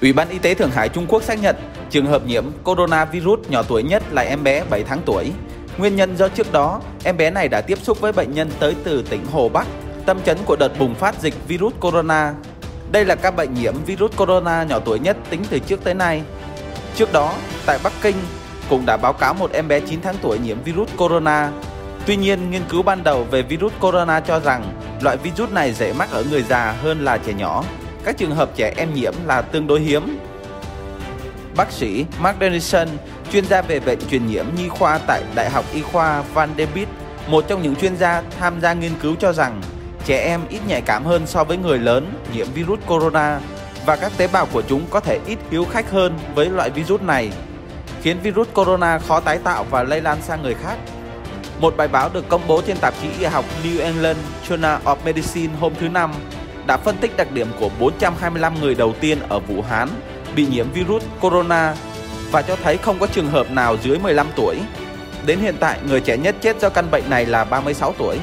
Ủy ban Y tế Thượng Hải Trung Quốc xác nhận trường hợp nhiễm coronavirus nhỏ tuổi nhất là em bé 7 tháng tuổi. Nguyên nhân do trước đó em bé này đã tiếp xúc với bệnh nhân tới từ tỉnh Hồ Bắc, tâm chấn của đợt bùng phát dịch virus corona. Đây là các bệnh nhiễm virus corona nhỏ tuổi nhất tính từ trước tới nay. Trước đó, tại Bắc Kinh cũng đã báo cáo một em bé 9 tháng tuổi nhiễm virus corona. Tuy nhiên, nghiên cứu ban đầu về virus corona cho rằng loại virus này dễ mắc ở người già hơn là trẻ nhỏ. Các trường hợp trẻ em nhiễm là tương đối hiếm. Bác sĩ Mark Dennison, chuyên gia về bệnh truyền nhiễm nhi khoa tại Đại học Y khoa Vanderbilt, một trong những chuyên gia tham gia nghiên cứu cho rằng trẻ em ít nhạy cảm hơn so với người lớn nhiễm virus corona và các tế bào của chúng có thể ít hiếu khách hơn với loại virus này, khiến virus corona khó tái tạo và lây lan sang người khác. Một bài báo được công bố trên tạp chí y học New England Journal of Medicine hôm thứ Năm đã phân tích đặc điểm của 425 người đầu tiên ở Vũ Hán bị nhiễm virus corona và cho thấy không có trường hợp nào dưới 15 tuổi. Đến hiện tại, người trẻ nhất chết do căn bệnh này là 36 tuổi.